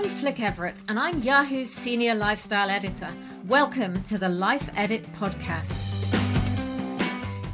I'm Flick Everett, and I'm Yahoo's senior lifestyle editor. Welcome to the Life Edit podcast.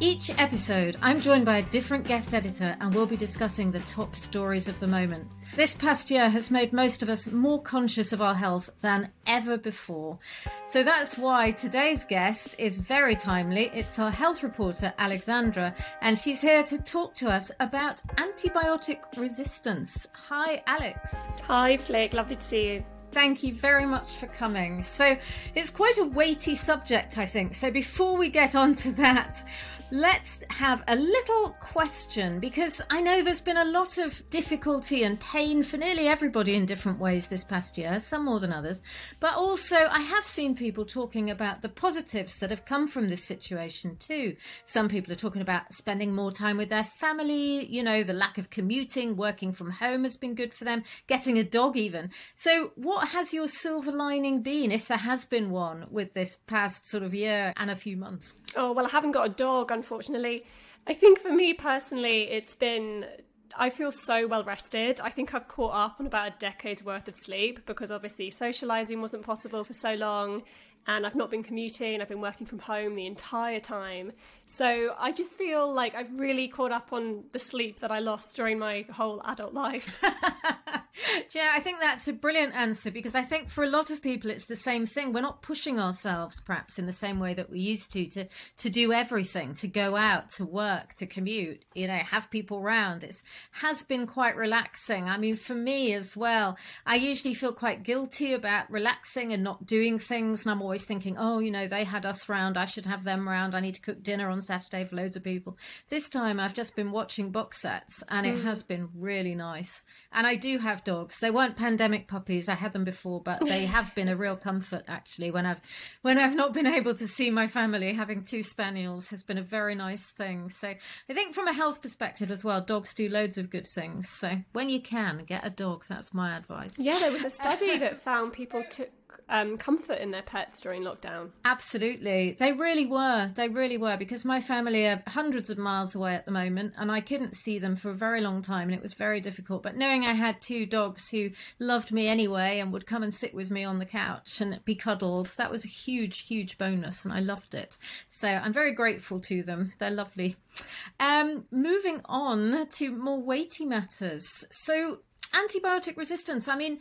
Each episode, I'm joined by a different guest editor, and we'll be discussing the top stories of the moment. This past year has made most of us more conscious of our health than ever before. So that's why today's guest is very timely. It's our health reporter, Alexandra, and she's here to talk to us about antibiotic resistance. Hi, Alex. Hi, Flick. Lovely to see you. Thank you very much for coming. So, it's quite a weighty subject, I think. So, before we get on to that, let's have a little question because I know there's been a lot of difficulty and pain for nearly everybody in different ways this past year, some more than others. But also, I have seen people talking about the positives that have come from this situation too. Some people are talking about spending more time with their family, you know, the lack of commuting, working from home has been good for them, getting a dog even. So, what has your silver lining been, if there has been one, with this past sort of year and a few months? Oh, well, I haven't got a dog, unfortunately. I think for me personally, it's been. I feel so well rested. I think I've caught up on about a decade's worth of sleep because obviously socializing wasn't possible for so long and I've not been commuting, I've been working from home the entire time. So I just feel like I've really caught up on the sleep that I lost during my whole adult life. yeah, I think that's a brilliant answer because I think for a lot of people it's the same thing. We're not pushing ourselves perhaps in the same way that we used to to to do everything, to go out, to work, to commute, you know, have people around. It has been quite relaxing. I mean, for me as well, I usually feel quite guilty about relaxing and not doing things and I'm always thinking, "Oh, you know, they had us round, I should have them round. I need to cook dinner on Saturday for loads of people. This time I've just been watching box sets and it mm. has been really nice. And I do have dogs. They weren't pandemic puppies. I had them before, but they have been a real comfort actually when I've when I've not been able to see my family. Having two spaniels has been a very nice thing. So I think from a health perspective as well, dogs do loads of good things. So when you can, get a dog. That's my advice. Yeah, there was a study that found people took um, comfort in their pets during lockdown. Absolutely. They really were. They really were because my family are hundreds of miles away at the moment and I couldn't see them for a very long time and it was very difficult. But knowing I had two dogs who loved me anyway and would come and sit with me on the couch and be cuddled, that was a huge, huge bonus and I loved it. So I'm very grateful to them. They're lovely. Um, moving on to more weighty matters. So, antibiotic resistance. I mean,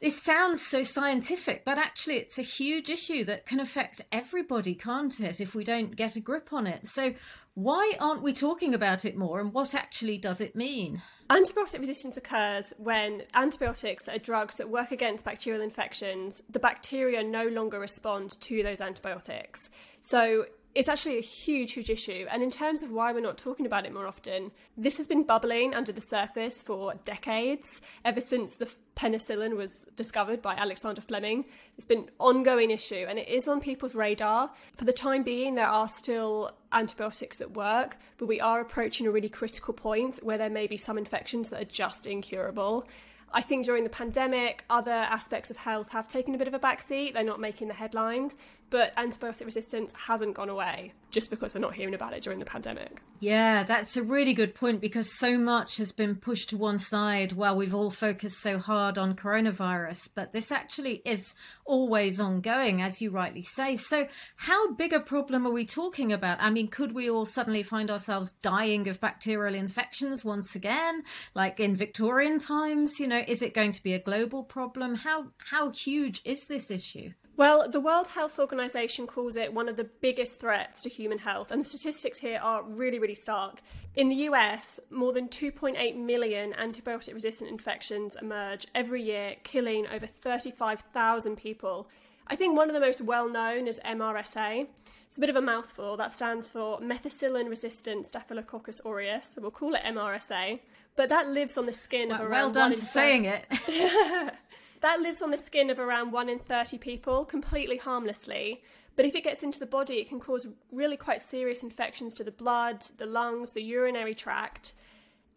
this sounds so scientific, but actually, it's a huge issue that can affect everybody, can't it, if we don't get a grip on it? So, why aren't we talking about it more, and what actually does it mean? Antibiotic resistance occurs when antibiotics are drugs that work against bacterial infections, the bacteria no longer respond to those antibiotics. So, it's actually a huge, huge issue. And in terms of why we're not talking about it more often, this has been bubbling under the surface for decades, ever since the penicillin was discovered by Alexander Fleming. It's been an ongoing issue and it is on people's radar. For the time being, there are still antibiotics that work, but we are approaching a really critical point where there may be some infections that are just incurable. I think during the pandemic, other aspects of health have taken a bit of a backseat. They're not making the headlines, but antibiotic resistance hasn't gone away just because we're not hearing about it during the pandemic. Yeah, that's a really good point because so much has been pushed to one side while we've all focused so hard on coronavirus. But this actually is always ongoing, as you rightly say. So, how big a problem are we talking about? I mean, could we all suddenly find ourselves dying of bacterial infections once again, like in Victorian times? You know, is it going to be a global problem? How how huge is this issue? Well, the World Health Organization calls it one of the biggest threats to human health, and the statistics here are really, really stark. In the US, more than 2.8 million antibiotic resistant infections emerge every year, killing over 35,000 people. I think one of the most well known is MRSA. It's a bit of a mouthful. That stands for methicillin resistant Staphylococcus aureus, so we'll call it MRSA. But that lives on the skin well, of around. Well done for saying it. that lives on the skin of around one in thirty people, completely harmlessly. But if it gets into the body, it can cause really quite serious infections to the blood, the lungs, the urinary tract.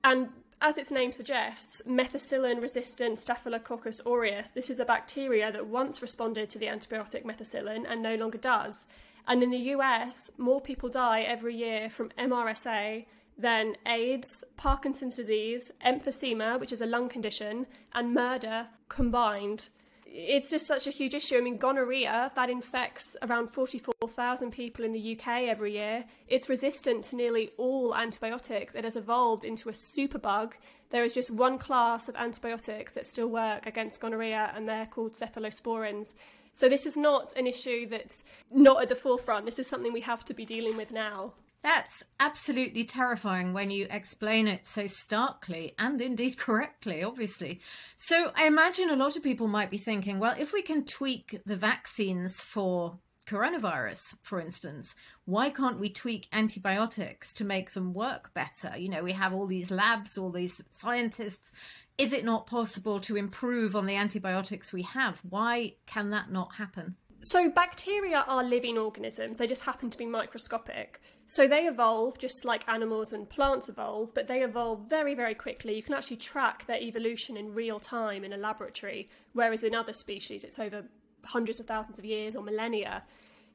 And as its name suggests, methicillin resistant Staphylococcus aureus, this is a bacteria that once responded to the antibiotic methicillin and no longer does. And in the US, more people die every year from MRSA than AIDS, Parkinson's disease, emphysema, which is a lung condition, and murder combined it's just such a huge issue. I mean, gonorrhea, that infects around 44,000 people in the UK every year. It's resistant to nearly all antibiotics. It has evolved into a superbug. There is just one class of antibiotics that still work against gonorrhea, and they're called cephalosporins. So, this is not an issue that's not at the forefront. This is something we have to be dealing with now. That's absolutely terrifying when you explain it so starkly and indeed correctly, obviously. So I imagine a lot of people might be thinking, well, if we can tweak the vaccines for coronavirus, for instance, why can't we tweak antibiotics to make them work better? You know, we have all these labs, all these scientists. Is it not possible to improve on the antibiotics we have? Why can that not happen? So, bacteria are living organisms, they just happen to be microscopic. So, they evolve just like animals and plants evolve, but they evolve very, very quickly. You can actually track their evolution in real time in a laboratory, whereas in other species it's over hundreds of thousands of years or millennia.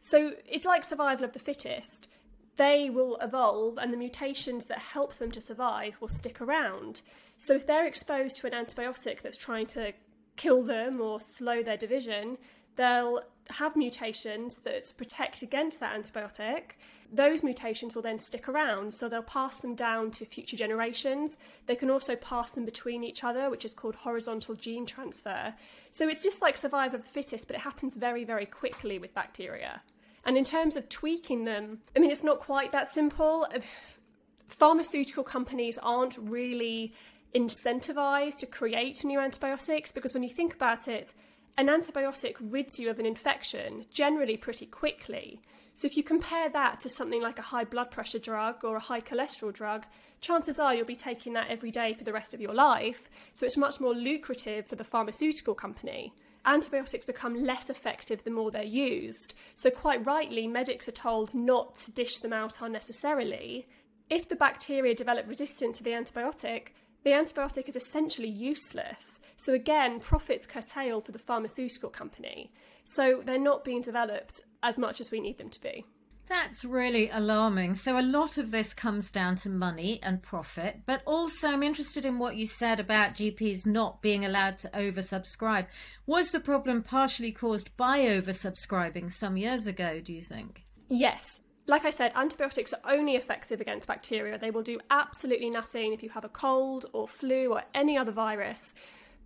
So, it's like survival of the fittest. They will evolve, and the mutations that help them to survive will stick around. So, if they're exposed to an antibiotic that's trying to kill them or slow their division, they'll have mutations that protect against that antibiotic. Those mutations will then stick around, so they'll pass them down to future generations. They can also pass them between each other, which is called horizontal gene transfer. So it's just like survival of the fittest, but it happens very, very quickly with bacteria. And in terms of tweaking them, I mean, it's not quite that simple. Pharmaceutical companies aren't really incentivized to create new antibiotics because when you think about it, an antibiotic rids you of an infection generally pretty quickly. So, if you compare that to something like a high blood pressure drug or a high cholesterol drug, chances are you'll be taking that every day for the rest of your life. So, it's much more lucrative for the pharmaceutical company. Antibiotics become less effective the more they're used. So, quite rightly, medics are told not to dish them out unnecessarily. If the bacteria develop resistance to the antibiotic, the antibiotic is essentially useless. So, again, profits curtailed for the pharmaceutical company. So, they're not being developed as much as we need them to be. That's really alarming. So, a lot of this comes down to money and profit, but also I'm interested in what you said about GPs not being allowed to oversubscribe. Was the problem partially caused by oversubscribing some years ago, do you think? Yes like I said, antibiotics are only effective against bacteria. They will do absolutely nothing if you have a cold or flu or any other virus.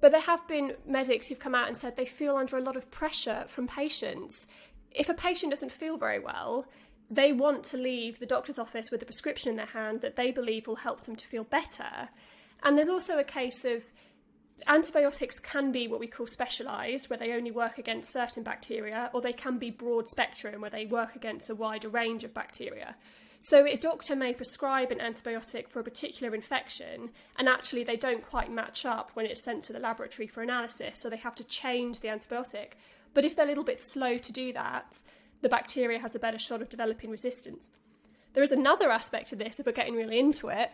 But there have been medics who've come out and said they feel under a lot of pressure from patients. If a patient doesn't feel very well, they want to leave the doctor's office with a prescription in their hand that they believe will help them to feel better. And there's also a case of antibiotics can be what we call specialised, where they only work against certain bacteria, or they can be broad spectrum, where they work against a wider range of bacteria. So, a doctor may prescribe an antibiotic for a particular infection, and actually they don't quite match up when it's sent to the laboratory for analysis, so they have to change the antibiotic. But if they're a little bit slow to do that, the bacteria has a better shot of developing resistance. There is another aspect to this, if we're getting really into it.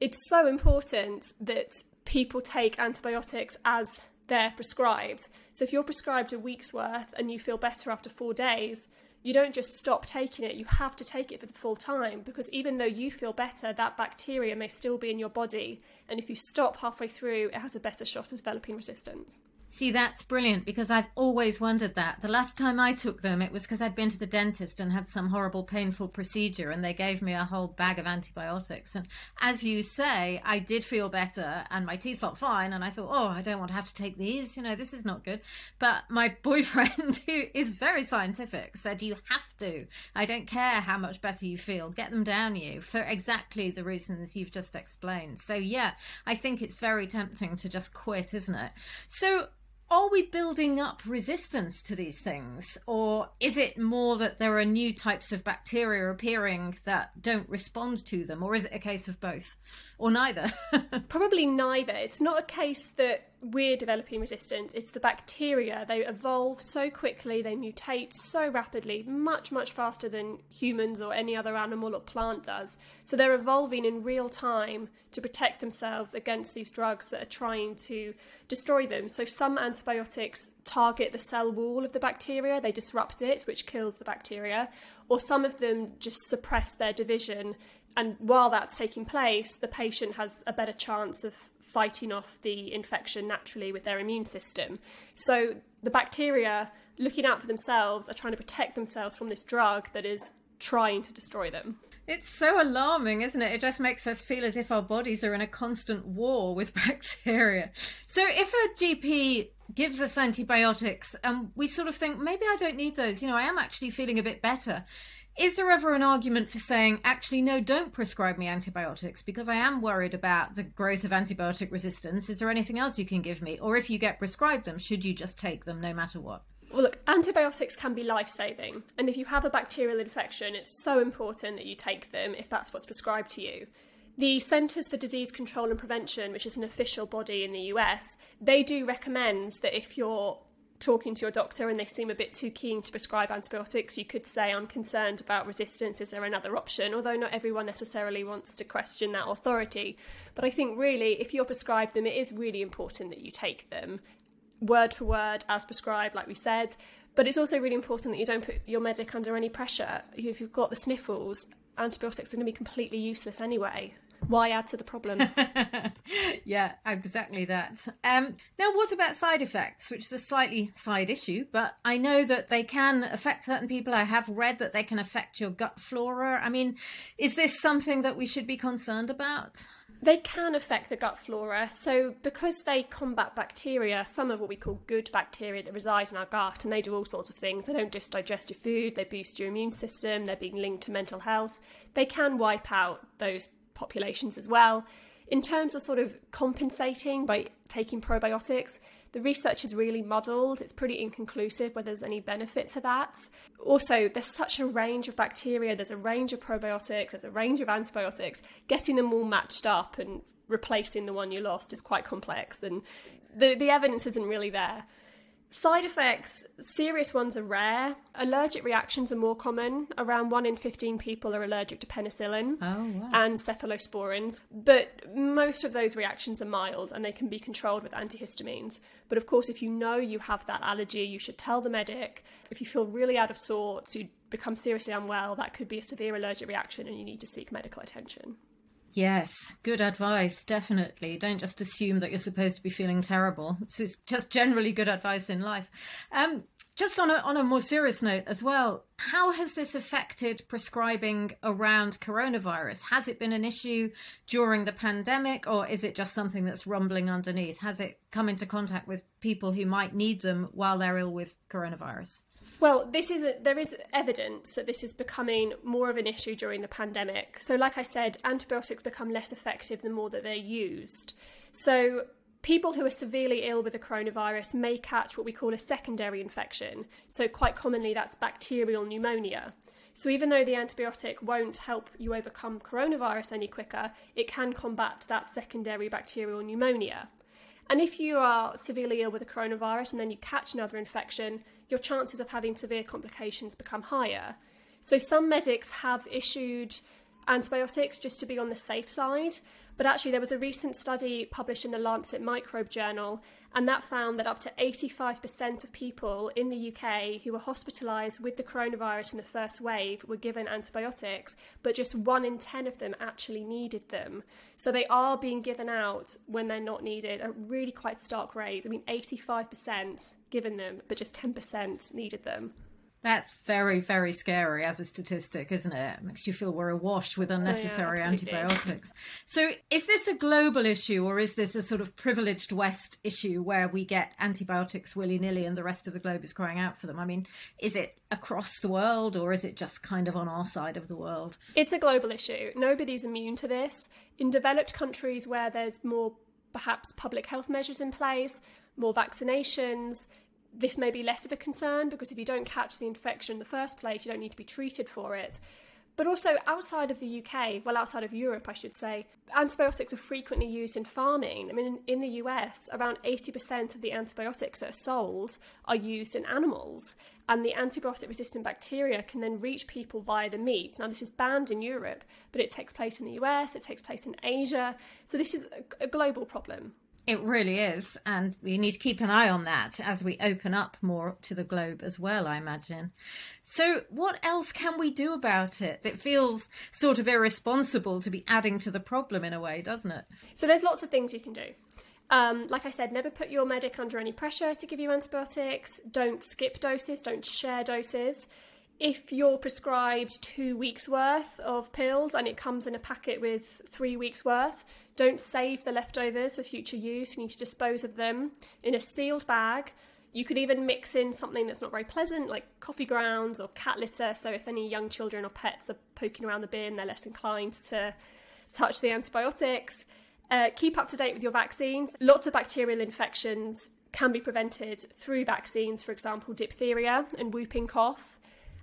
It's so important that people take antibiotics as they're prescribed. So if you're prescribed a week's worth and you feel better after four days, you don't just stop taking it, you have to take it for the full time because even though you feel better, that bacteria may still be in your body. And if you stop halfway through, it has a better shot of developing resistance. See, that's brilliant because I've always wondered that. The last time I took them, it was because I'd been to the dentist and had some horrible, painful procedure, and they gave me a whole bag of antibiotics. And as you say, I did feel better and my teeth felt fine. And I thought, oh, I don't want to have to take these. You know, this is not good. But my boyfriend, who is very scientific, said, you have to. I don't care how much better you feel, get them down you for exactly the reasons you've just explained. So, yeah, I think it's very tempting to just quit, isn't it? So, are we building up resistance to these things? Or is it more that there are new types of bacteria appearing that don't respond to them? Or is it a case of both? Or neither? Probably neither. It's not a case that we're developing resistance, it's the bacteria. They evolve so quickly, they mutate so rapidly, much, much faster than humans or any other animal or plant does. So they're evolving in real time to protect themselves against these drugs that are trying to destroy them. So some antibiotics target the cell wall of the bacteria, they disrupt it, which kills the bacteria, or some of them just suppress their division. And while that's taking place, the patient has a better chance of fighting off the infection naturally with their immune system. So the bacteria, looking out for themselves, are trying to protect themselves from this drug that is trying to destroy them. It's so alarming, isn't it? It just makes us feel as if our bodies are in a constant war with bacteria. So if a GP gives us antibiotics and we sort of think, maybe I don't need those, you know, I am actually feeling a bit better. Is there ever an argument for saying, actually, no, don't prescribe me antibiotics because I am worried about the growth of antibiotic resistance? Is there anything else you can give me? Or if you get prescribed them, should you just take them no matter what? Well, look, antibiotics can be life saving. And if you have a bacterial infection, it's so important that you take them if that's what's prescribed to you. The Centres for Disease Control and Prevention, which is an official body in the US, they do recommend that if you're talking to your doctor and they seem a bit too keen to prescribe antibiotics, you could say, I'm concerned about resistance, is there another option? Although not everyone necessarily wants to question that authority. But I think really, if you're prescribed them, it is really important that you take them word for word as prescribed, like we said. But it's also really important that you don't put your medic under any pressure. If you've got the sniffles, antibiotics are going to be completely useless anyway. Why add to the problem? yeah, exactly that. Um, now, what about side effects, which is a slightly side issue, but I know that they can affect certain people. I have read that they can affect your gut flora. I mean, is this something that we should be concerned about? They can affect the gut flora. So, because they combat bacteria, some of what we call good bacteria that reside in our gut, and they do all sorts of things. They don't just digest your food, they boost your immune system, they're being linked to mental health. They can wipe out those populations as well. In terms of sort of compensating by taking probiotics, the research is really muddled. It's pretty inconclusive whether there's any benefit to that. Also, there's such a range of bacteria, there's a range of probiotics, there's a range of antibiotics. Getting them all matched up and replacing the one you lost is quite complex, and the, the evidence isn't really there. Side effects, serious ones are rare. Allergic reactions are more common. Around 1 in 15 people are allergic to penicillin oh, wow. and cephalosporins. But most of those reactions are mild and they can be controlled with antihistamines. But of course, if you know you have that allergy, you should tell the medic. If you feel really out of sorts, you become seriously unwell, that could be a severe allergic reaction and you need to seek medical attention. Yes, good advice, definitely. Don't just assume that you're supposed to be feeling terrible. It's just generally good advice in life. Um, just on a, on a more serious note as well, how has this affected prescribing around coronavirus? Has it been an issue during the pandemic, or is it just something that's rumbling underneath? Has it come into contact with people who might need them while they're ill with coronavirus? Well, this is a, there is evidence that this is becoming more of an issue during the pandemic. So, like I said, antibiotics become less effective the more that they're used. So, people who are severely ill with the coronavirus may catch what we call a secondary infection. So, quite commonly, that's bacterial pneumonia. So, even though the antibiotic won't help you overcome coronavirus any quicker, it can combat that secondary bacterial pneumonia. And if you are severely ill with the coronavirus and then you catch another infection, your chances of having severe complications become higher. So some medics have issued antibiotics just to be on the safe side, but actually, there was a recent study published in the Lancet Microbe Journal, and that found that up to 85% of people in the UK who were hospitalised with the coronavirus in the first wave were given antibiotics, but just one in 10 of them actually needed them. So they are being given out when they're not needed at really quite stark rates. I mean, 85% given them, but just 10% needed them. That's very, very scary as a statistic, isn't it? it makes you feel we're awash with unnecessary oh, yeah, antibiotics. So, is this a global issue or is this a sort of privileged West issue where we get antibiotics willy nilly and the rest of the globe is crying out for them? I mean, is it across the world or is it just kind of on our side of the world? It's a global issue. Nobody's immune to this. In developed countries where there's more perhaps public health measures in place, more vaccinations, this may be less of a concern because if you don't catch the infection in the first place, you don't need to be treated for it. But also outside of the UK, well, outside of Europe, I should say, antibiotics are frequently used in farming. I mean, in, the US, around 80% of the antibiotics that are sold are used in animals. And the antibiotic resistant bacteria can then reach people via the meat. Now, this is banned in Europe, but it takes place in the US, it takes place in Asia. So, this is a global problem. It really is. And we need to keep an eye on that as we open up more to the globe as well, I imagine. So, what else can we do about it? It feels sort of irresponsible to be adding to the problem in a way, doesn't it? So, there's lots of things you can do. Um, like I said, never put your medic under any pressure to give you antibiotics. Don't skip doses, don't share doses if you're prescribed two weeks worth of pills and it comes in a packet with three weeks worth, don't save the leftovers for future use. You need to dispose of them in a sealed bag. You could even mix in something that's not very pleasant, like coffee grounds or cat litter. So, if any young children or pets are poking around the bin, they're less inclined to touch the antibiotics. Uh, keep up to date with your vaccines. Lots of bacterial infections can be prevented through vaccines, for example, diphtheria and whooping cough.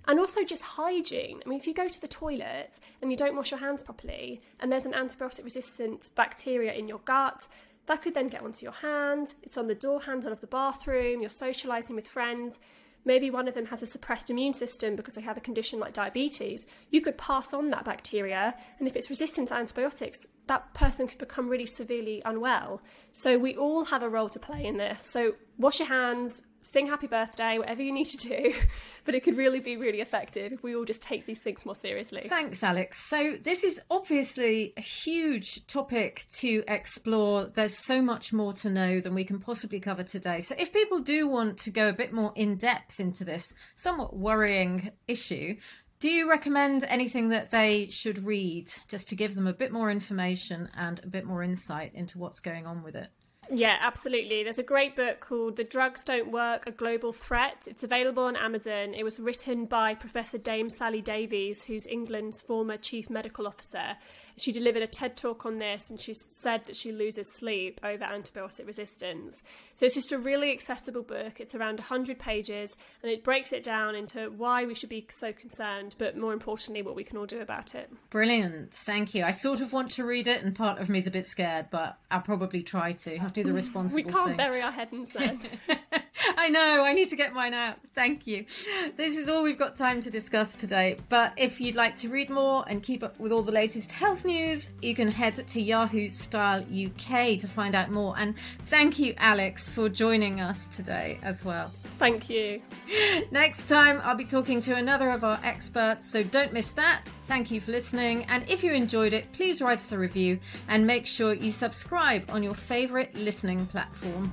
And also just hygiene. I mean, if you go to the toilet and you don't wash your hands properly and there's an antibiotic resistant bacteria in your gut, that could then get onto your hands. It's on the door handle of the bathroom, you're socializing with friends. Maybe one of them has a suppressed immune system because they have a condition like diabetes. You could pass on that bacteria, and if it's resistant to antibiotics, that person could become really severely unwell. So, we all have a role to play in this. So, wash your hands, sing happy birthday, whatever you need to do. But it could really be really effective if we all just take these things more seriously. Thanks, Alex. So, this is obviously a huge topic to explore. There's so much more to know than we can possibly cover today. So, if people do want to go a bit more in depth into this somewhat worrying issue, do you recommend anything that they should read just to give them a bit more information and a bit more insight into what's going on with it? Yeah, absolutely. There's a great book called The Drugs Don't Work A Global Threat. It's available on Amazon. It was written by Professor Dame Sally Davies, who's England's former chief medical officer. She delivered a TED talk on this and she said that she loses sleep over antibiotic resistance. So it's just a really accessible book. It's around 100 pages and it breaks it down into why we should be so concerned, but more importantly, what we can all do about it. Brilliant. Thank you. I sort of want to read it and part of me is a bit scared, but I'll probably try to. I'll do the responsible thing. We can't thing. bury our head in sand. I know, I need to get mine out. Thank you. This is all we've got time to discuss today. But if you'd like to read more and keep up with all the latest health news, you can head to Yahoo Style UK to find out more. And thank you, Alex, for joining us today as well. Thank you. Next time, I'll be talking to another of our experts, so don't miss that. Thank you for listening. And if you enjoyed it, please write us a review and make sure you subscribe on your favourite listening platform.